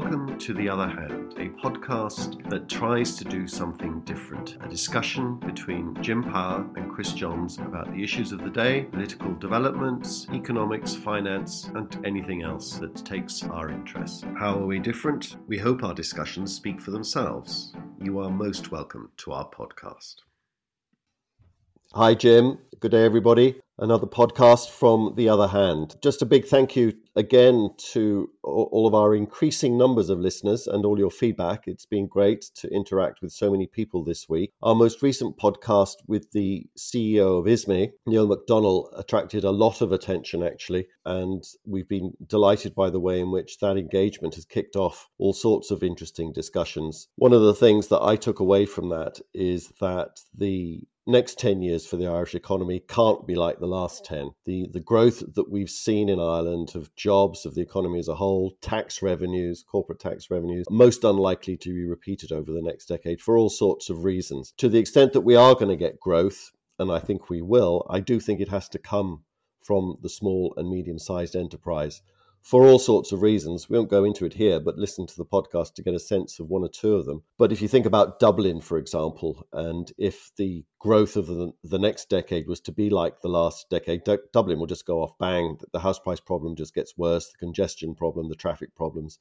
Welcome to The Other Hand, a podcast that tries to do something different. A discussion between Jim Power and Chris Johns about the issues of the day, political developments, economics, finance, and anything else that takes our interest. How are we different? We hope our discussions speak for themselves. You are most welcome to our podcast. Hi, Jim. Good day, everybody. Another podcast from the other hand. Just a big thank you again to all of our increasing numbers of listeners and all your feedback. It's been great to interact with so many people this week. Our most recent podcast with the CEO of ISME, Neil McDonnell, attracted a lot of attention actually, and we've been delighted by the way in which that engagement has kicked off all sorts of interesting discussions. One of the things that I took away from that is that the next 10 years for the Irish economy can't be like the last 10. The, the growth that we've seen in Ireland of jobs, of the economy as a whole, tax revenues, corporate tax revenues, most unlikely to be repeated over the next decade for all sorts of reasons. To the extent that we are going to get growth, and I think we will, I do think it has to come from the small and medium sized enterprise for all sorts of reasons. We won't go into it here, but listen to the podcast to get a sense of one or two of them. But if you think about Dublin, for example, and if the growth of the, the next decade was to be like the last decade, D- Dublin will just go off bang. The house price problem just gets worse, the congestion problem, the traffic problems.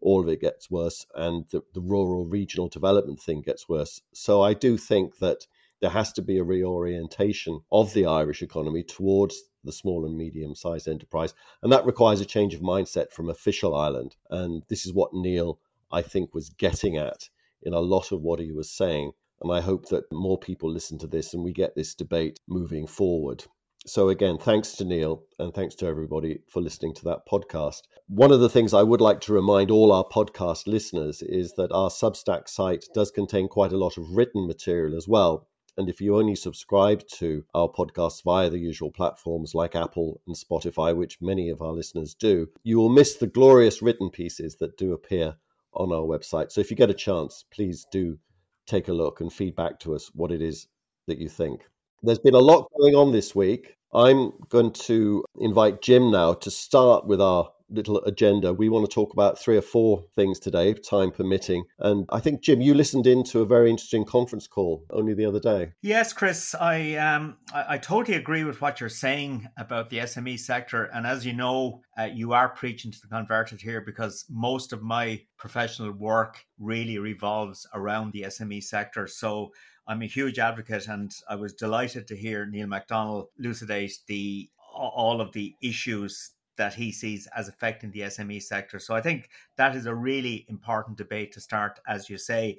All of it gets worse, and the, the rural regional development thing gets worse. So, I do think that there has to be a reorientation of the Irish economy towards the small and medium sized enterprise. And that requires a change of mindset from official Ireland. And this is what Neil, I think, was getting at in a lot of what he was saying. And I hope that more people listen to this and we get this debate moving forward. So, again, thanks to Neil and thanks to everybody for listening to that podcast. One of the things I would like to remind all our podcast listeners is that our Substack site does contain quite a lot of written material as well. And if you only subscribe to our podcasts via the usual platforms like Apple and Spotify, which many of our listeners do, you will miss the glorious written pieces that do appear on our website. So if you get a chance, please do take a look and feedback to us what it is that you think. There's been a lot going on this week. I'm going to invite Jim now to start with our little agenda. We want to talk about three or four things today, time permitting. And I think, Jim, you listened in to a very interesting conference call only the other day. Yes, Chris, I um, I, I totally agree with what you're saying about the SME sector. And as you know, uh, you are preaching to the converted here because most of my professional work really revolves around the SME sector. So I'm a huge advocate, and I was delighted to hear Neil McDonnell elucidate the all of the issues that he sees as affecting the SME sector. So I think that is a really important debate to start, as you say.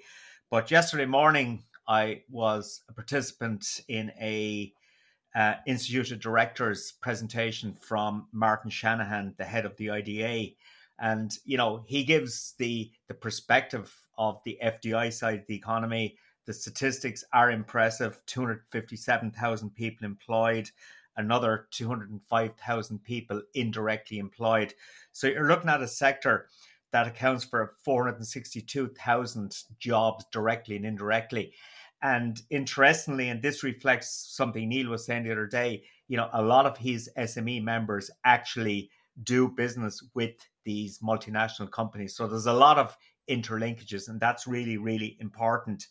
But yesterday morning, I was a participant in a uh, Institute of Directors presentation from Martin Shanahan, the head of the IDA, and you know he gives the the perspective of the FDI side of the economy, The statistics are impressive 257,000 people employed, another 205,000 people indirectly employed. So you're looking at a sector that accounts for 462,000 jobs directly and indirectly. And interestingly, and this reflects something Neil was saying the other day, you know, a lot of his SME members actually do business with these multinational companies. So there's a lot of interlinkages, and that's really, really important.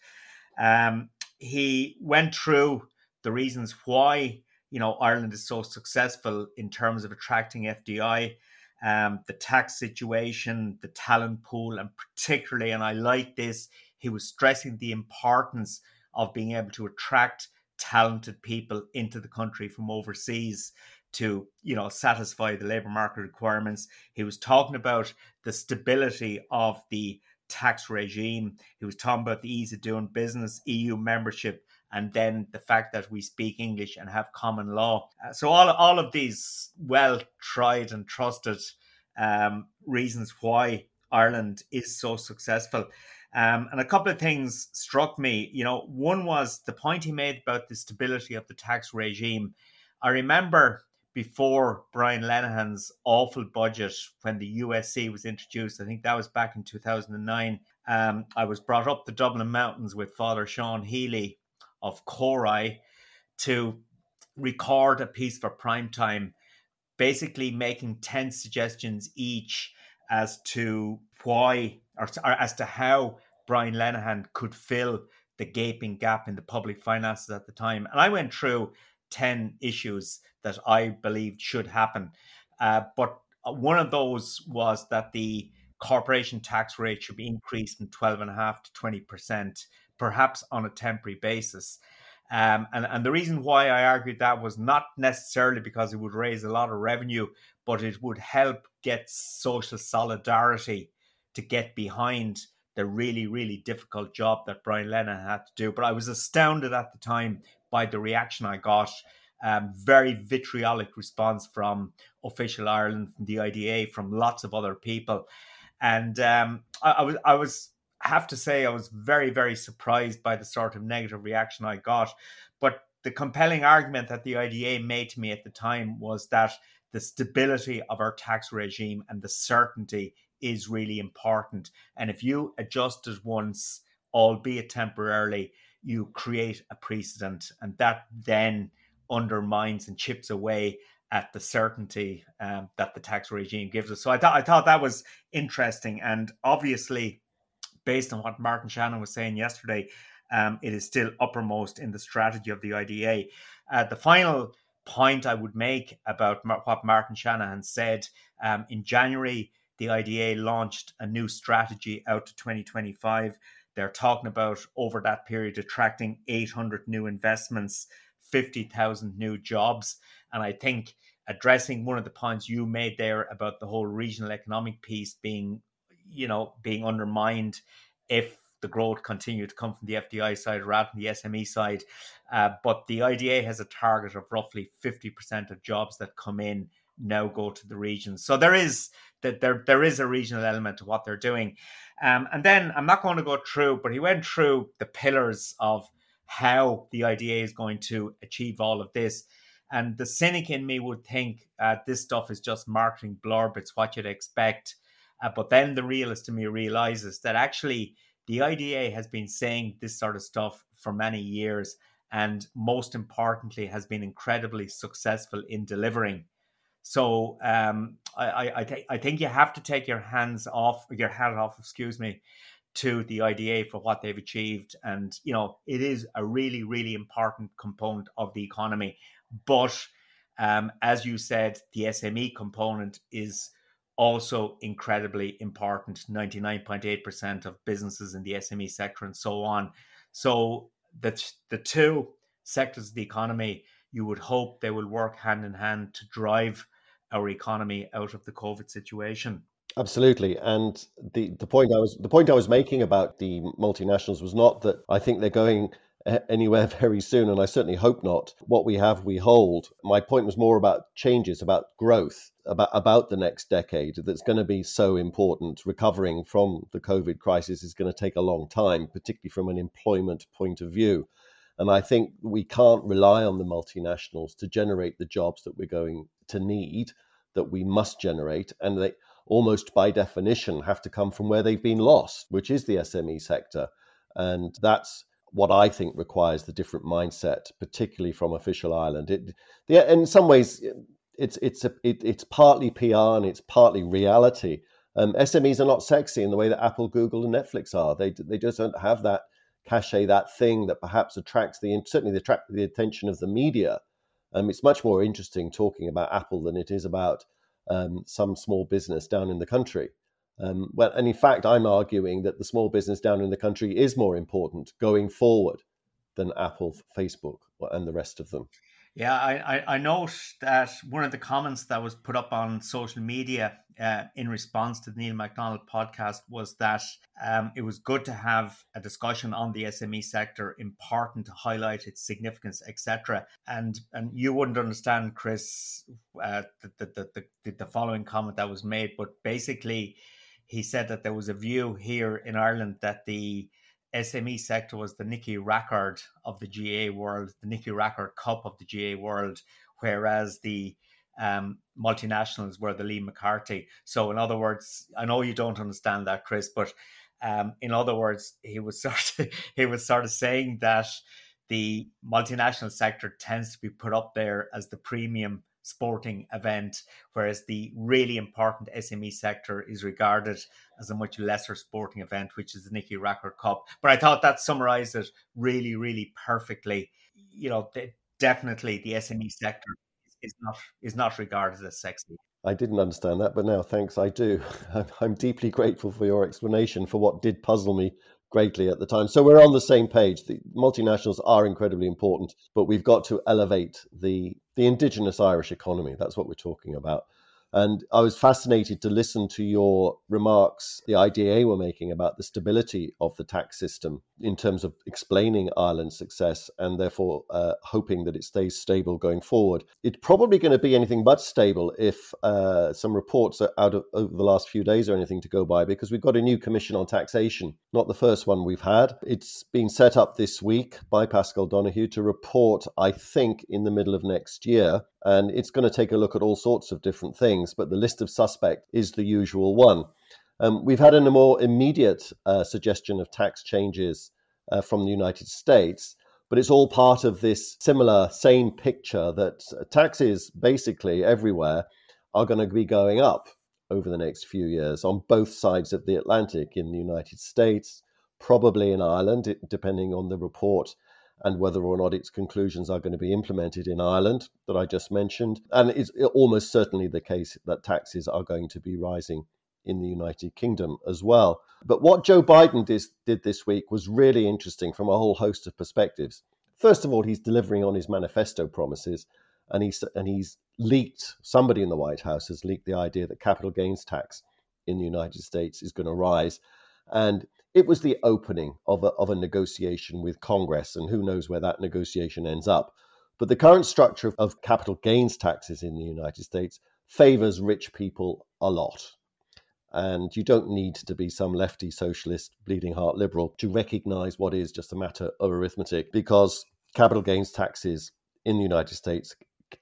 Um, he went through the reasons why you know Ireland is so successful in terms of attracting FDI, um, the tax situation, the talent pool, and particularly, and I like this, he was stressing the importance of being able to attract talented people into the country from overseas to you know satisfy the labor market requirements. He was talking about the stability of the tax regime. He was talking about the ease of doing business eu membership and then the fact that we speak english and have common law uh, so all, all of these well tried and trusted um, reasons why ireland is so successful um, and a couple of things struck me. You know, one was the point he made about the stability of the tax regime. I remember before Brian Lenihan's awful budget when the USC was introduced. I think that was back in 2009. Um, I was brought up the Dublin Mountains with Father Sean Healy of CORI to record a piece for prime time, basically making 10 suggestions each as to why or, or as to how Brian Lenihan could fill the gaping gap in the public finances at the time. And I went through 10 issues that I believed should happen. Uh, but one of those was that the corporation tax rate should be increased from 12.5 to 20%, perhaps on a temporary basis. Um, and, and the reason why I argued that was not necessarily because it would raise a lot of revenue, but it would help get social solidarity to get behind the really, really difficult job that Brian Lenihan had to do. But I was astounded at the time by the reaction I got. Um, very vitriolic response from official Ireland, from the IDA, from lots of other people, and um, I, I, was I was have to say I was very very surprised by the sort of negative reaction I got. But the compelling argument that the IDA made to me at the time was that the stability of our tax regime and the certainty is really important. And if you adjust it once, albeit temporarily, you create a precedent, and that then undermines and chips away at the certainty um, that the tax regime gives us. So I thought I thought that was interesting, and obviously, based on what Martin Shanahan was saying yesterday, um, it is still uppermost in the strategy of the IDA. Uh, the final point I would make about what Martin Shanahan said um, in January the IDA launched a new strategy out to 2025. They're talking about over that period attracting 800 new investments, 50,000 new jobs. And I think addressing one of the points you made there about the whole regional economic piece being, you know, being undermined if the growth continued to come from the FDI side rather than the SME side. Uh, but the IDA has a target of roughly 50% of jobs that come in now go to the regions. So there is that there there is a regional element to what they're doing. Um, and then I'm not going to go through, but he went through the pillars of how the IDA is going to achieve all of this. And the cynic in me would think uh, this stuff is just marketing blurb. It's what you'd expect. Uh, but then the realist in me realizes that actually the IDA has been saying this sort of stuff for many years, and most importantly, has been incredibly successful in delivering. So um, I, I, th- I think you have to take your hands off, your hat off, excuse me, to the IDA for what they've achieved. And, you know, it is a really, really important component of the economy. But um, as you said, the SME component is also incredibly important 99.8% of businesses in the SME sector and so on. So the, the two sectors of the economy, you would hope they will work hand in hand to drive our economy out of the COVID situation. Absolutely, and the the point I was the point I was making about the multinationals was not that I think they're going anywhere very soon, and I certainly hope not. What we have, we hold. My point was more about changes, about growth, about about the next decade. That's going to be so important. Recovering from the COVID crisis is going to take a long time, particularly from an employment point of view. And I think we can't rely on the multinationals to generate the jobs that we're going to need, that we must generate, and they almost by definition have to come from where they've been lost, which is the SME sector. And that's what I think requires the different mindset, particularly from official Ireland. It, the, in some ways, it's it's a, it, it's partly PR and it's partly reality. Um, SMEs are not sexy in the way that Apple, Google, and Netflix are. They they just don't have that cachet, that thing that perhaps attracts the certainly attract the attention of the media. Um, it's much more interesting talking about Apple than it is about um, some small business down in the country. Um, well, and in fact, I'm arguing that the small business down in the country is more important going forward than Apple, Facebook, and the rest of them. Yeah, I, I, I note that one of the comments that was put up on social media uh, in response to the Neil McDonnell podcast was that um, it was good to have a discussion on the SME sector, important to highlight its significance, etc. And and you wouldn't understand, Chris, uh, the, the, the, the following comment that was made, but basically he said that there was a view here in Ireland that the SME sector was the Nicky Rackard of the GAA world, the Nicky Rackard Cup of the GAA world, whereas the um, multinationals were the Liam MacCarthy. So, in other words, I know you don't understand that, Chris, but um, in other words, he was sort of, he was sort of saying that the multinational sector tends to be put up there as the premium sporting event, whereas the really important SME sector is regarded as a much lesser sporting event, which is the Nicky Rackard Cup. But I thought that summarized it really, really perfectly. You know, definitely the SME sector is not is not regarded as sexy. I didn't understand that, but now thanks, I do. I'm deeply grateful for your explanation for what did puzzle me greatly at the time. So we're on the same page. The multinationals are incredibly important, but we've got to elevate the the indigenous Irish economy. That's what we're talking about. And I was fascinated to listen to your remarks, the IDA were making about the stability of the tax system in terms of explaining Ireland's success and therefore uh, hoping that it stays stable going forward. It's probably going to be anything but stable if uh, some reports are out of over the last few days or anything to go by, because we've got a new commission on taxation, not the first one we've had. It's been set up this week by Paschal Donohoe to report, I think, in the middle of next year and it's going to take a look at all sorts of different things, but the list of suspect is the usual one. Um, we've had a more immediate uh, suggestion of tax changes uh, from the United States, but it's all part of this similar, same picture that taxes basically everywhere are going to be going up over the next few years on both sides of the Atlantic in the United States, probably in Ireland, depending on the report and whether or not its conclusions are going to be implemented in Ireland that I just mentioned. And it's almost certainly the case that taxes are going to be rising in the United Kingdom as well. But what Joe Biden did, did this week was really interesting from a whole host of perspectives. First of all, he's delivering on his manifesto promises, and he's and he's leaked. Somebody in the White House has leaked the idea that capital gains tax in the United States is going to rise, and it was the opening of a, of a negotiation with Congress, and who knows where that negotiation ends up. But the current structure of, of capital gains taxes in the United States favors rich people a lot. And you don't need to be some lefty socialist, bleeding heart liberal to recognize what is just a matter of arithmetic because capital gains taxes in the United States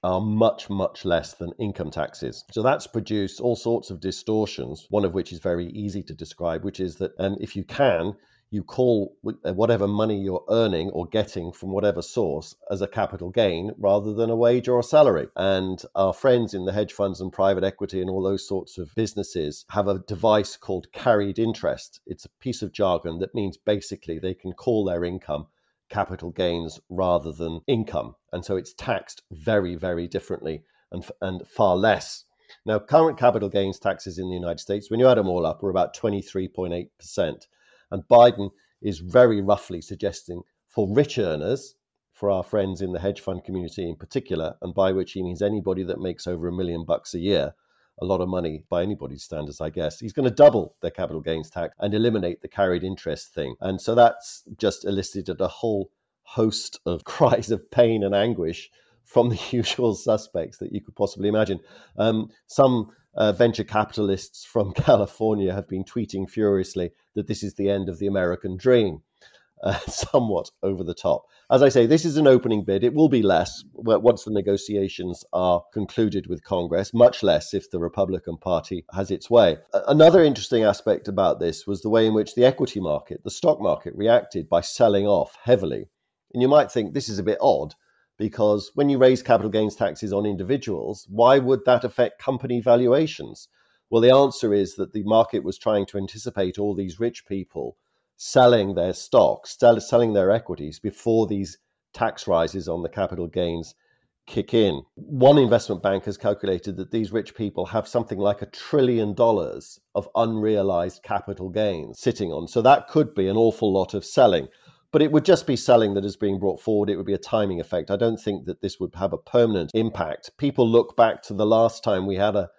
are much, much less than income taxes. So that's produced all sorts of distortions, one of which is very easy to describe, which is that um, if you can, you call uh, whatever money you're earning or getting from whatever source as a capital gain rather than a wage or a salary. And our friends in the hedge funds and private equity and all those sorts of businesses have a device called carried interest. It's a piece of jargon that means basically they can call their income capital gains rather than income. And so it's taxed very, very differently and, and far less. Now, current capital gains taxes in the United States, when you add them all up, are about 23.8%. And Biden is very roughly suggesting for rich earners, for our friends in the hedge fund community in particular, and by which he means anybody that makes over a million bucks a year, a lot of money by anybody's standards, I guess. He's going to double their capital gains tax and eliminate the carried interest thing. And so that's just elicited a whole host of cries of pain and anguish from the usual suspects that you could possibly imagine. Um, some uh, venture capitalists from California have been tweeting furiously that this is the end of the American dream. Uh, somewhat over the top. As I say, this is an opening bid. It will be less once the negotiations are concluded with Congress, much less if the Republican Party has its way. Another interesting aspect about this was the way in which the equity market, the stock market, reacted by selling off heavily. And you might think this is a bit odd because when you raise capital gains taxes on individuals, why would that affect company valuations? Well, the answer is that the market was trying to anticipate all these rich people selling their stocks, selling their equities before these tax rises on the capital gains kick in. One investment bank has calculated that these rich people have something like a trillion dollars of unrealized capital gains sitting on. So that could be an awful lot of selling but it would just be selling that is being brought forward. It would be a timing effect. I don't think that this would have a permanent impact. People look back to the last time we had a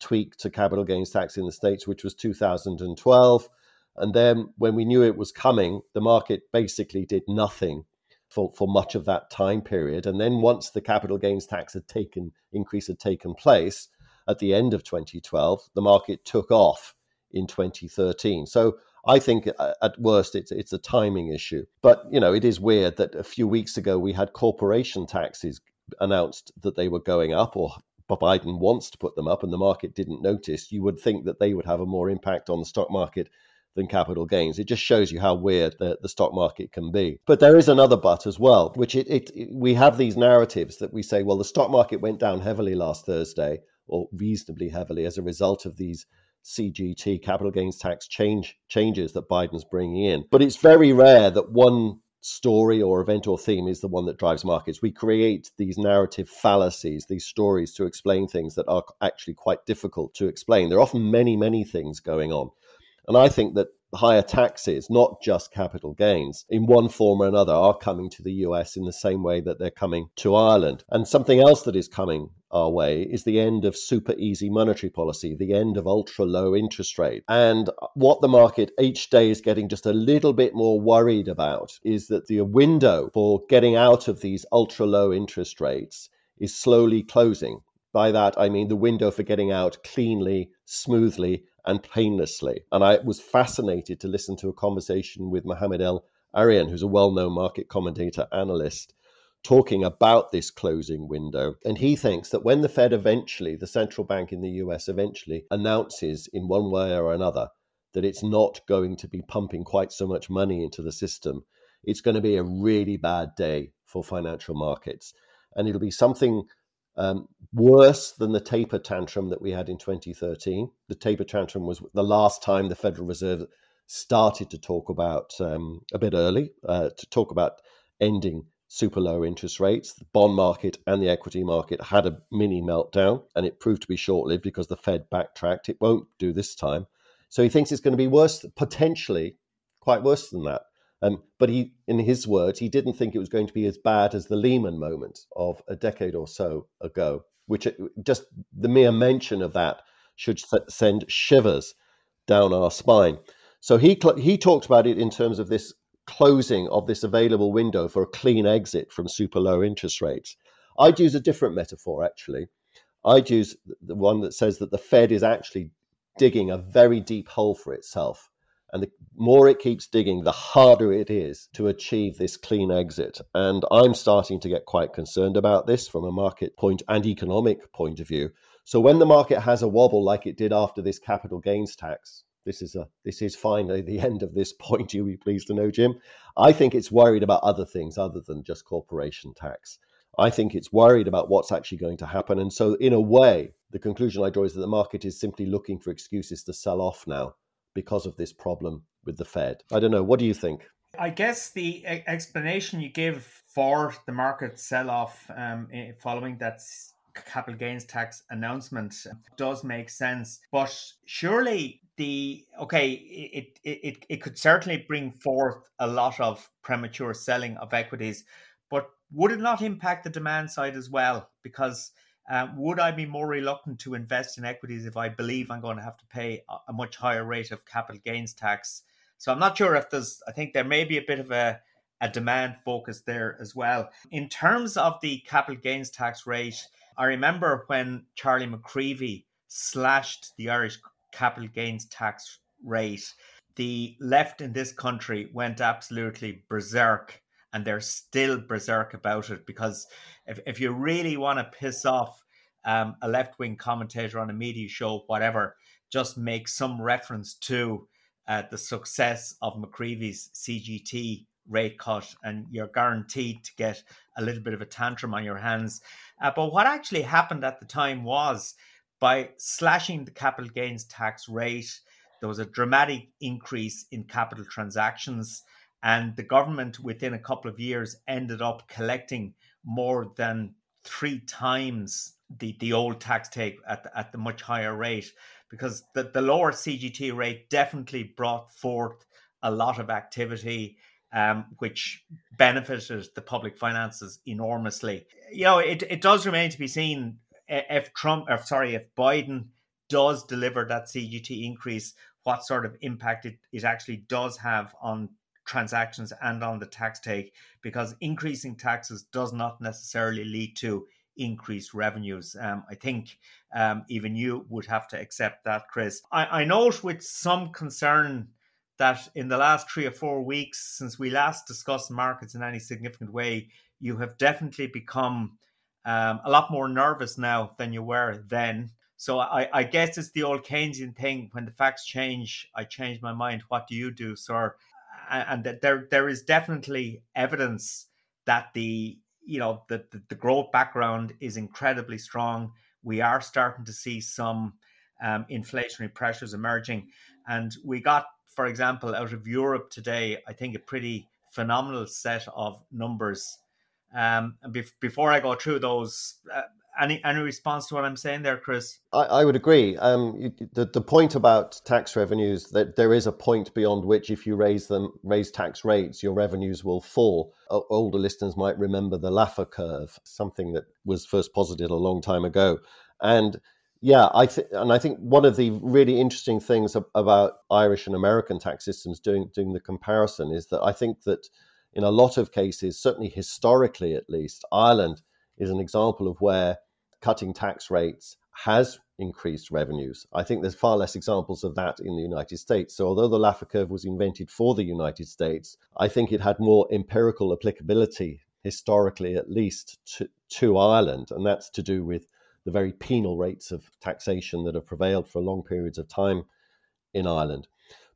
tweak to capital gains tax in the States, which was 2012. And then when we knew it was coming, the market basically did nothing for, for much of that time period. And then once the capital gains tax had taken increase had taken place at the end of 2012, the market took off in 2013. So I think uh, at worst it's it's a timing issue. But you know, it is weird that a few weeks ago we had corporation taxes announced that they were going up, or Biden wants to put them up, and the market didn't notice. You would think that they would have a more impact on the stock market than capital gains. It just shows you how weird the, the stock market can be. But there is another but as well, which it, it, it we have these narratives that we say, well, the stock market went down heavily last Thursday, or reasonably heavily as a result of these CGT capital gains tax change changes that Biden's bringing in. But it's very rare that one story or event or theme is the one that drives markets. We create these narrative fallacies, these stories to explain things that are actually quite difficult to explain. There are often many, many things going on. And I think that higher taxes, not just capital gains, in one form or another, are coming to the US in the same way that they're coming to Ireland. And something else that is coming our way is the end of super easy monetary policy, the end of ultra low interest rate. And what the market each day is getting just a little bit more worried about is that the window for getting out of these ultra low interest rates is slowly closing. By that, I mean the window for getting out cleanly, smoothly, and painlessly. And I was fascinated to listen to a conversation with Mohamed El-Erian, who's a well known market commentator analyst, talking about this closing window. And he thinks that when the Fed eventually, the central bank in the US eventually announces in one way or another that it's not going to be pumping quite so much money into the system, it's going to be a really bad day for financial markets. And it'll be something um, worse than the taper tantrum that we had in 2013. The taper tantrum was the last time the Federal Reserve started to talk about um, a bit early, uh, to talk about ending super low interest rates. The bond market and the equity market had a mini meltdown, and it proved to be short lived because the Fed backtracked. It won't do this time. So he thinks it's going to be worse, potentially quite worse than that. Um, but he, in his words, he didn't think it was going to be as bad as the Lehman moment of a decade or so ago, which uh, just the mere mention of that should send shivers down our spine. So he he talked about it in terms of this closing of this available window for a clean exit from super low interest rates. I'd use a different metaphor, actually. I'd use the one that says that the Fed is actually digging a very deep hole for itself. And the more it keeps digging, the harder it is to achieve this clean exit. And I'm starting to get quite concerned about this from a market point and economic point of view. So when the market has a wobble like it did after this capital gains tax, this is a this is finally the end of this point. You'll be pleased to know, Jim. I think it's worried about other things other than just corporation tax. I think it's worried about what's actually going to happen. And so, in a way, the conclusion I draw is that the market is simply looking for excuses to sell off now because of this problem with the Fed. I don't know. What do you think? I guess the explanation you give for the market sell off um, following that capital gains tax announcement does make sense. But surely the okay, it, it it could certainly bring forth a lot of premature selling of equities, but would it not impact the demand side as well? Because um, would I be more reluctant to invest in equities if I believe I'm going to have to pay a much higher rate of capital gains tax? So I'm not sure if there's. I think there may be a bit of a a demand focus there as well. In terms of the capital gains tax rate, I remember when Charlie McCreevy slashed the Irish capital gains tax rate, the left in this country went absolutely berserk and they're still berserk about it because if, if you really want to piss off um, a left wing commentator on a media show, whatever, just make some reference to uh, the success of McCreevy's CGT rate cut, and you're guaranteed to get a little bit of a tantrum on your hands. Uh, but what actually happened at the time was by slashing the capital gains tax rate, there was a dramatic increase in capital transactions, and the government within a couple of years ended up collecting more than three times the, the old tax take at the, at the much higher rate because the, the lower CGT rate definitely brought forth a lot of activity um, which benefited the public finances enormously. You know, it, it does remain to be seen if Trump, or sorry, if Biden does deliver that CGT increase, what sort of impact it, it actually does have on transactions and on the tax take, because increasing taxes does not necessarily lead to increased revenues. Um, I think um, even you would have to accept that, Chris. I, I note with some concern that in the last three or four weeks since we last discussed markets in any significant way, you have definitely become um, a lot more nervous now than you were then. So I, I, guess it's the old Keynesian thing: when the facts change, I change my mind. What do you do, sir? And that there there is definitely evidence that the you know the, the, the growth background is incredibly strong. We are starting to see some um, inflationary pressures emerging, and we got, for example, out of Europe today, I think a pretty phenomenal set of numbers um, and be- before I go through those, uh, any any response to what I'm saying there, Chris? I, I would agree. Um, you, the the point about tax revenues that there is a point beyond which, if you raise them, raise tax rates, your revenues will fall. O- older listeners might remember the Laffer curve, something that was first posited a long time ago, and yeah, I think, and I think one of the really interesting things about Irish and American tax systems doing doing the comparison is that I think that in a lot of cases, certainly historically at least, Ireland is an example of where cutting tax rates has increased revenues. I think there's far less examples of that in the United States. So, although the Laffer curve was invented for the United States, I think it had more empirical applicability, historically at least, to, to Ireland. And that's to do with the very penal rates of taxation that have prevailed for long periods of time in Ireland.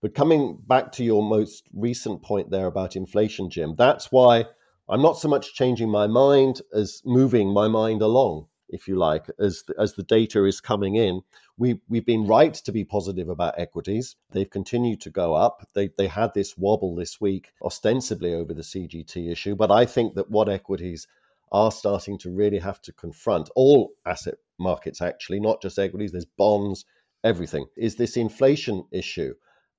But coming back to your most recent point there about inflation, Jim, that's why I'm not so much changing my mind as moving my mind along, if you like, as the, as the data is coming in. We we've been right to be positive about equities. They've continued to go up. They they had this wobble this week, ostensibly over the CGT issue, but I think that what equities are starting to really have to confront all asset markets actually, not just equities. There's bonds, everything. Is this inflation issue?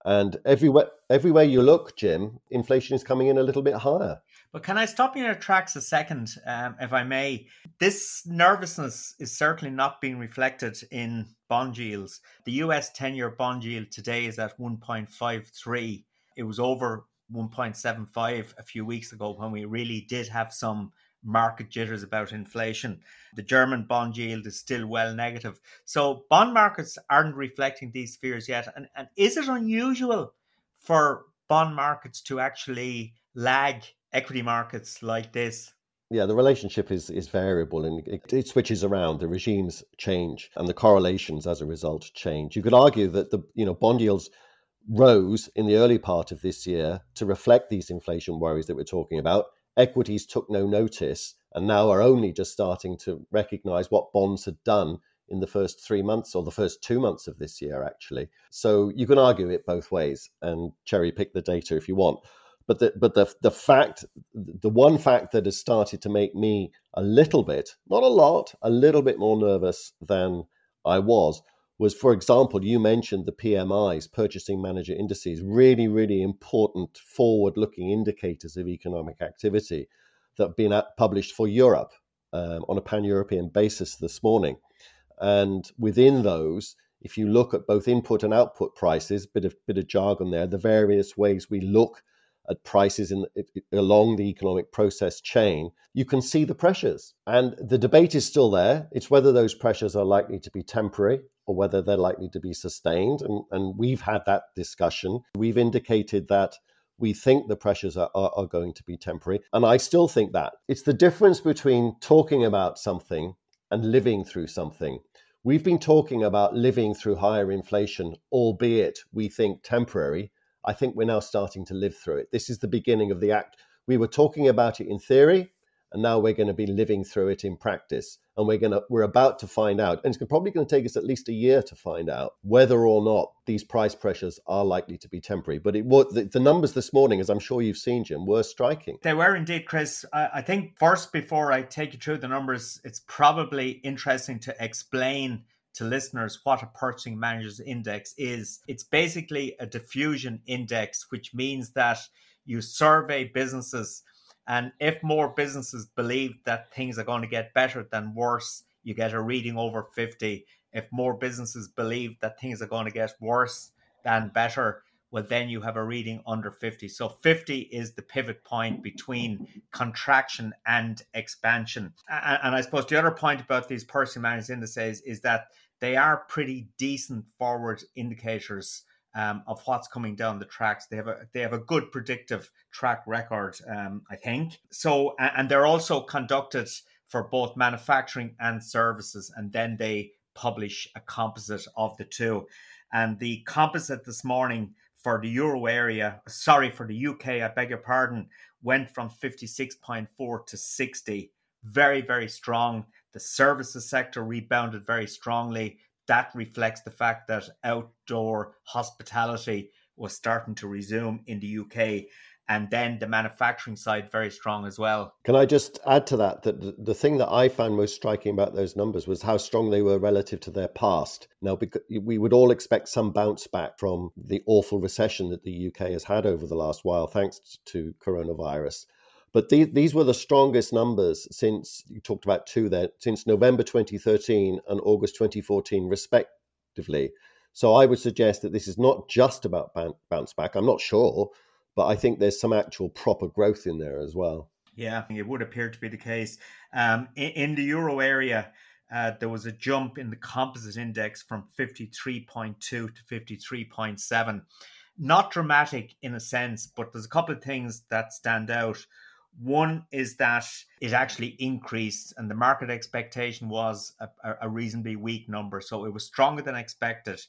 And everywhere, everywhere you look, Jim, inflation is coming in a little bit higher. But can I stop you in your tracks a second, um, if I may? This nervousness is certainly not being reflected in bond yields. The US 10 year bond yield today is at 1.53. It was over 1.75 a few weeks ago when we really did have some market jitters about inflation. The German bond yield is still well negative. So bond markets aren't reflecting these fears yet. And, and is it unusual for bond markets to actually lag equity markets like this? Yeah, the relationship is, is variable and it, it, switches around. The regimes change and the correlations as a result change. You could argue that the you know bond yields rose in the early part of this year to reflect these inflation worries that we're talking about equities took no notice and now are only just starting to recognize what bonds had done in the first three months or the first two months of this year, actually. So you can argue it both ways and cherry pick the data if you want. But the, but the, the fact, the one fact that has started to make me a little bit, not a lot, a little bit more nervous than I was, was, for example, you mentioned the PMIs, purchasing manager indices, really, really important forward looking indicators of economic activity that have been published for Europe um, on a pan European basis this morning. And within those, if you look at both input and output prices, bit of bit of jargon there, the various ways we look at prices in along the economic process chain, you can see the pressures. And the debate is still there. It's whether those pressures are likely to be temporary or whether they're likely to be sustained. And, and we've had that discussion. We've indicated that we think the pressures are, are, are, going to be temporary. And I still think that. It's the difference between talking about something and living through something. We've been talking about living through higher inflation, albeit we think temporary. I think we're now starting to live through it. This is the beginning of the act. We were talking about it in theory, and now we're going to be living through it in practice and we're going to we're about to find out and it's probably going to take us at least a year to find out whether or not these price pressures are likely to be temporary but it was the, the numbers this morning as i'm sure you've seen jim were striking they were indeed chris I, I think first before i take you through the numbers it's probably interesting to explain to listeners what a purchasing managers index is it's basically a diffusion index which means that you survey businesses and if more businesses believe that things are going to get better than worse, you get a reading over 50. If more businesses believe that things are going to get worse than better, well, then you have a reading under 50. So 50 is the pivot point between contraction and expansion. And, and I suppose the other point about these purchasing managers indices is that they are pretty decent forward indicators um, of what's coming down the tracks. They have a they have a good predictive track record, um, I think. So and they're also conducted for both manufacturing and services, and then they publish a composite of the two. And the composite this morning for the euro area, sorry for the UK, I beg your pardon, went from 56.4 to 60. Very, very strong. The services sector rebounded very strongly that reflects the fact that outdoor hospitality was starting to resume in the UK and then the manufacturing side very strong as well. Can I just add to that that the thing that I found most striking about those numbers was how strong they were relative to their past. Now, we would all expect some bounce back from the awful recession that the UK has had over the last while, thanks to coronavirus. But these, these were the strongest numbers since you talked about two there, since November 2013 and August 2014, respectively. So I would suggest that this is not just about bounce back. I'm not sure, but I think there's some actual proper growth in there as well. Yeah, I think it would appear to be the case. Um, in, in, the euro area, uh, there was a jump in the composite index from 53.2 to 53.7. Not dramatic in a sense, but there's a couple of things that stand out. One is that it actually increased, and the market expectation was a, a reasonably weak number. So it was stronger than expected.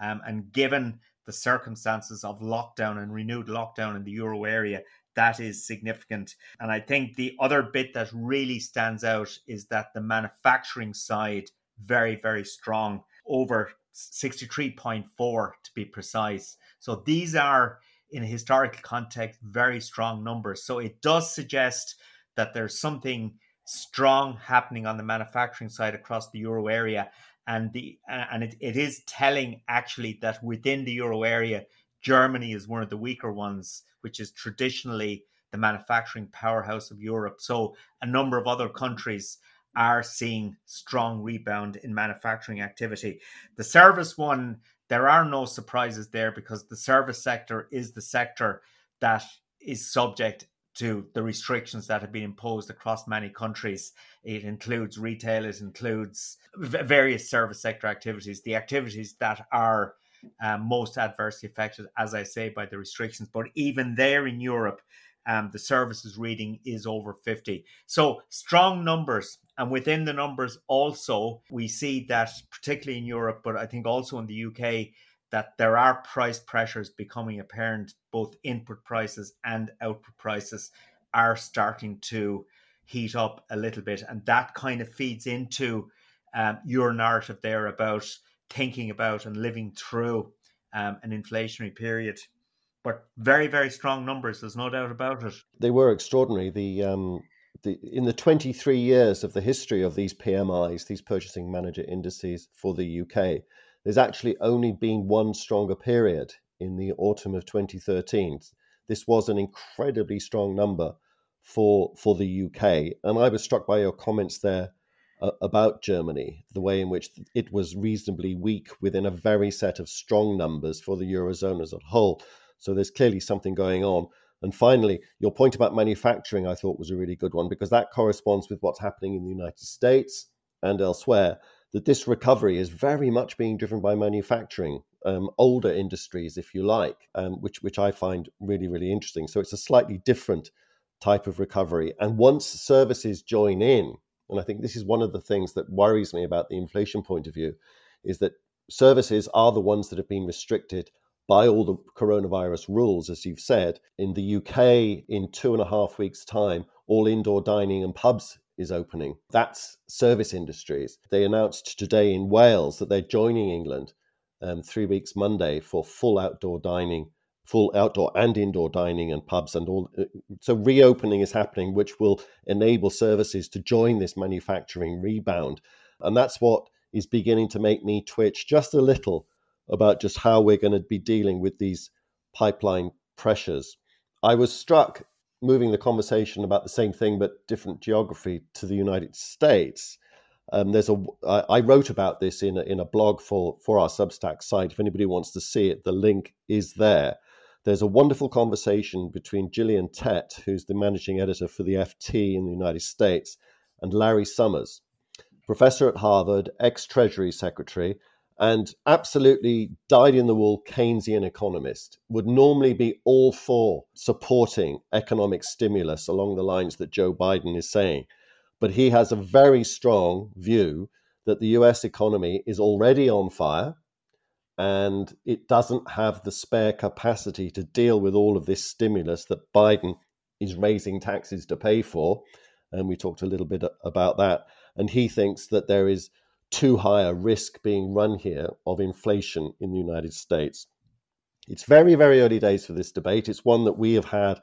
Um, and given the circumstances of lockdown and renewed lockdown in the euro area, that is significant. And I think the other bit that really stands out is that the manufacturing side, very, very strong, over 63.4 to be precise. So these are in a historical context, very strong numbers. So it does suggest that there's something strong happening on the manufacturing side across the euro area. And the and it, it is telling actually that within the euro area, Germany is one of the weaker ones, which is traditionally the manufacturing powerhouse of Europe. So a number of other countries are seeing strong rebound in manufacturing activity. The service one there are no surprises there because the service sector is the sector that is subject to the restrictions that have been imposed across many countries. It includes retail, it includes various service sector activities, the activities that are um, most adversely affected, as I say, by the restrictions. But even there in Europe, um, the services reading is over 50. So strong numbers. And within the numbers, also, we see that, particularly in Europe, but I think also in the UK, that there are price pressures becoming apparent. Both input prices and output prices are starting to heat up a little bit. And that kind of feeds into um, your narrative there about thinking about and living through um, an inflationary period but very very strong numbers. There's no doubt about it. They were extraordinary. The um, the in the 23 years of the history of these PMIs, these purchasing manager indices for the UK, there's actually only been one stronger period in the autumn of 2013. This was an incredibly strong number for for the UK, and I was struck by your comments there uh, about Germany, the way in which it was reasonably weak within a very set of strong numbers for the eurozone as a whole. So there's clearly something going on. And finally, your point about manufacturing, I thought was a really good one because that corresponds with what's happening in the United States and elsewhere. That this recovery is very much being driven by manufacturing, um, older industries, if you like, um, which which I find really really interesting. So it's a slightly different type of recovery. And once services join in, and I think this is one of the things that worries me about the inflation point of view, is that services are the ones that have been restricted by all the coronavirus rules, as you've said. In the UK, in two and a half weeks' time, all indoor dining and pubs is opening. That's service industries. They announced today in Wales that they're joining England um, three weeks Monday for full outdoor dining, full outdoor and indoor dining and pubs and all. Uh, so reopening is happening, which will enable services to join this manufacturing rebound. And that's what is beginning to make me twitch just a little about just how we're going to be dealing with these pipeline pressures. I was struck moving the conversation about the same thing but different geography to the United States. Um, there's a I wrote about this in a, in a blog for for our Substack site. If anybody wants to see it, the link is there. There's a wonderful conversation between Gillian Tett, who's the managing editor for the FT in the United States, and Larry Summers, professor at Harvard, ex Treasury Secretary, and absolutely dyed in the wool Keynesian economist, would normally be all for supporting economic stimulus along the lines that Joe Biden is saying. But he has a very strong view that the US economy is already on fire and it doesn't have the spare capacity to deal with all of this stimulus that Biden is raising taxes to pay for. And we talked a little bit about that. And he thinks that there is too high a risk being run here of inflation in the United States. It's very, very early days for this debate. It's one that we have had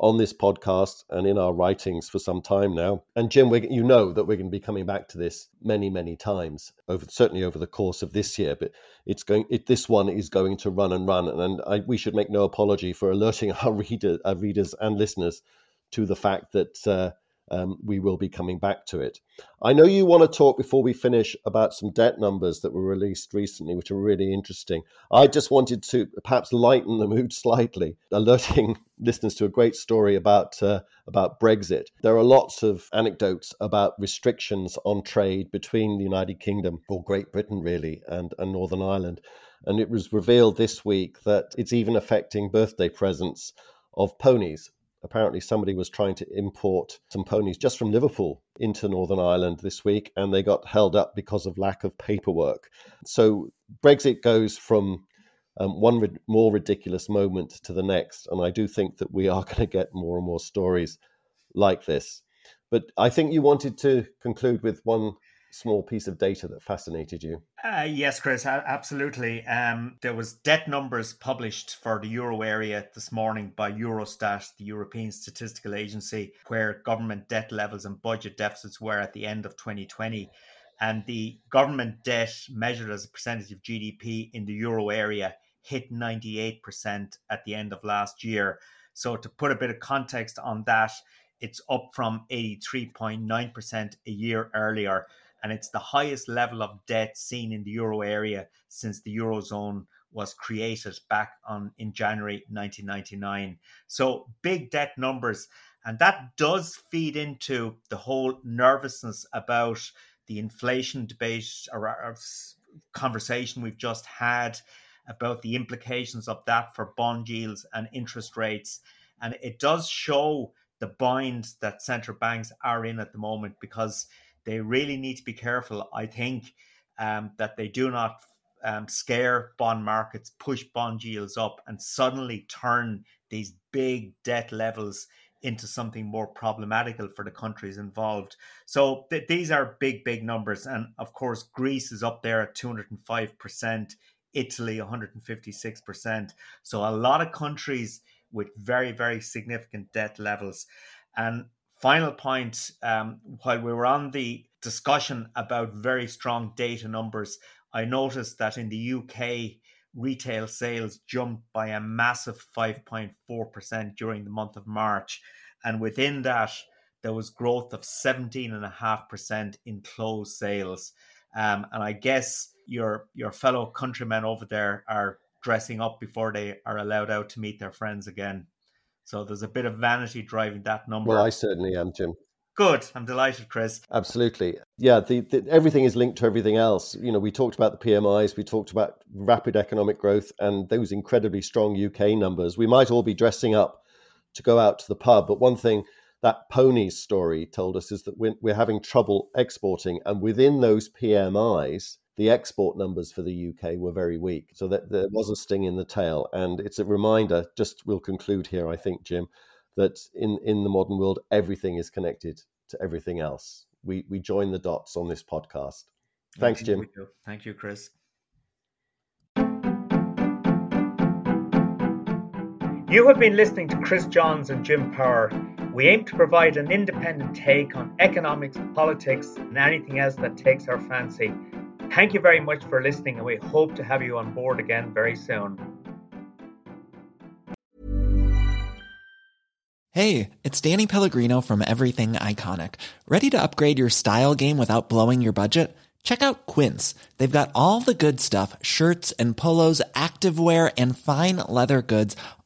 on this podcast and in our writings for some time now. And Jim, you know that we're going to be coming back to this many, many times over certainly over the course of this year. But it's going. It, this one is going to run and run, and, I, we should make no apology for alerting our reader, our readers and listeners to the fact that uh, um, we will be coming back to it. I know you want to talk before we finish about some debt numbers that were released recently, which are really interesting. I just wanted to perhaps lighten the mood slightly, alerting listeners to a great story about uh, about Brexit. There are lots of anecdotes about restrictions on trade between the United Kingdom or Great Britain, really, and, and Northern Ireland. And it was revealed this week that it's even affecting birthday presents of ponies apparently somebody was trying to import some ponies just from Liverpool into Northern Ireland this week, and they got held up because of lack of paperwork. So Brexit goes from um, one rid- more ridiculous moment to the next, and I do think that we are going to get more and more stories like this. But I think you wanted to conclude with one small piece of data that fascinated you? Uh, yes, Chris, absolutely. Um, there was debt numbers published for the euro area this morning by Eurostat, the European Statistical Agency, where government debt levels and budget deficits were at the end of 2020. And the government debt measured as a percentage of GDP in the euro area hit 98% at the end of last year. So, to put a bit of context on that, it's up from 83.9% a year earlier and it's the highest level of debt seen in the euro area since the eurozone was created back on in January 1999. So big debt numbers and that does feed into the whole nervousness about the inflation debate or, or conversation we've just had about the implications of that for bond yields and interest rates and it does show the bind that central banks are in at the moment because they really need to be careful. I think um, that they do not um, scare bond markets, push bond yields up, and suddenly turn these big debt levels into something more problematical for the countries involved. So th- these are big, big numbers. And of course, Greece is up there at 205%, Italy 156%. So a lot of countries with very, very significant debt levels. And Final point um, while we were on the discussion about very strong data numbers, I noticed that in the UK, retail sales jumped by a massive 5.4% during the month of March. And within that, there was growth of 17.5% in closed sales. Um, and I guess your your fellow countrymen over there are dressing up before they are allowed out to meet their friends again. So there's a bit of vanity driving that number. Well, I certainly am, Jim. Good. I'm delighted, Chris. Absolutely. Yeah, the, the, everything is linked to everything else. You know, we talked about the PMIs, we talked about rapid economic growth and those incredibly strong UK numbers. We might all be dressing up to go out to the pub, but one thing that ponies story told us is that we're, we're having trouble exporting, and within those PMIs, the export numbers for the UK were very weak. So that there was a sting in the tail, and it's a reminder. Just we'll conclude here, I think, Jim, that in in the modern world, everything is connected to everything else. We we join the dots on this podcast. Thanks, Jim. Thank you, Chris. You have been listening to Chris Johns and Jim Power. We aim to provide an independent take on economics, politics, and anything else that takes our fancy. Thank you very much for listening, and we hope to have you on board again very soon. Hey, it's Danny Pellegrino from Everything Iconic. Ready to upgrade your style game without blowing your budget? Check out Quince. They've got all the good stuff shirts and polos, activewear, and fine leather goods,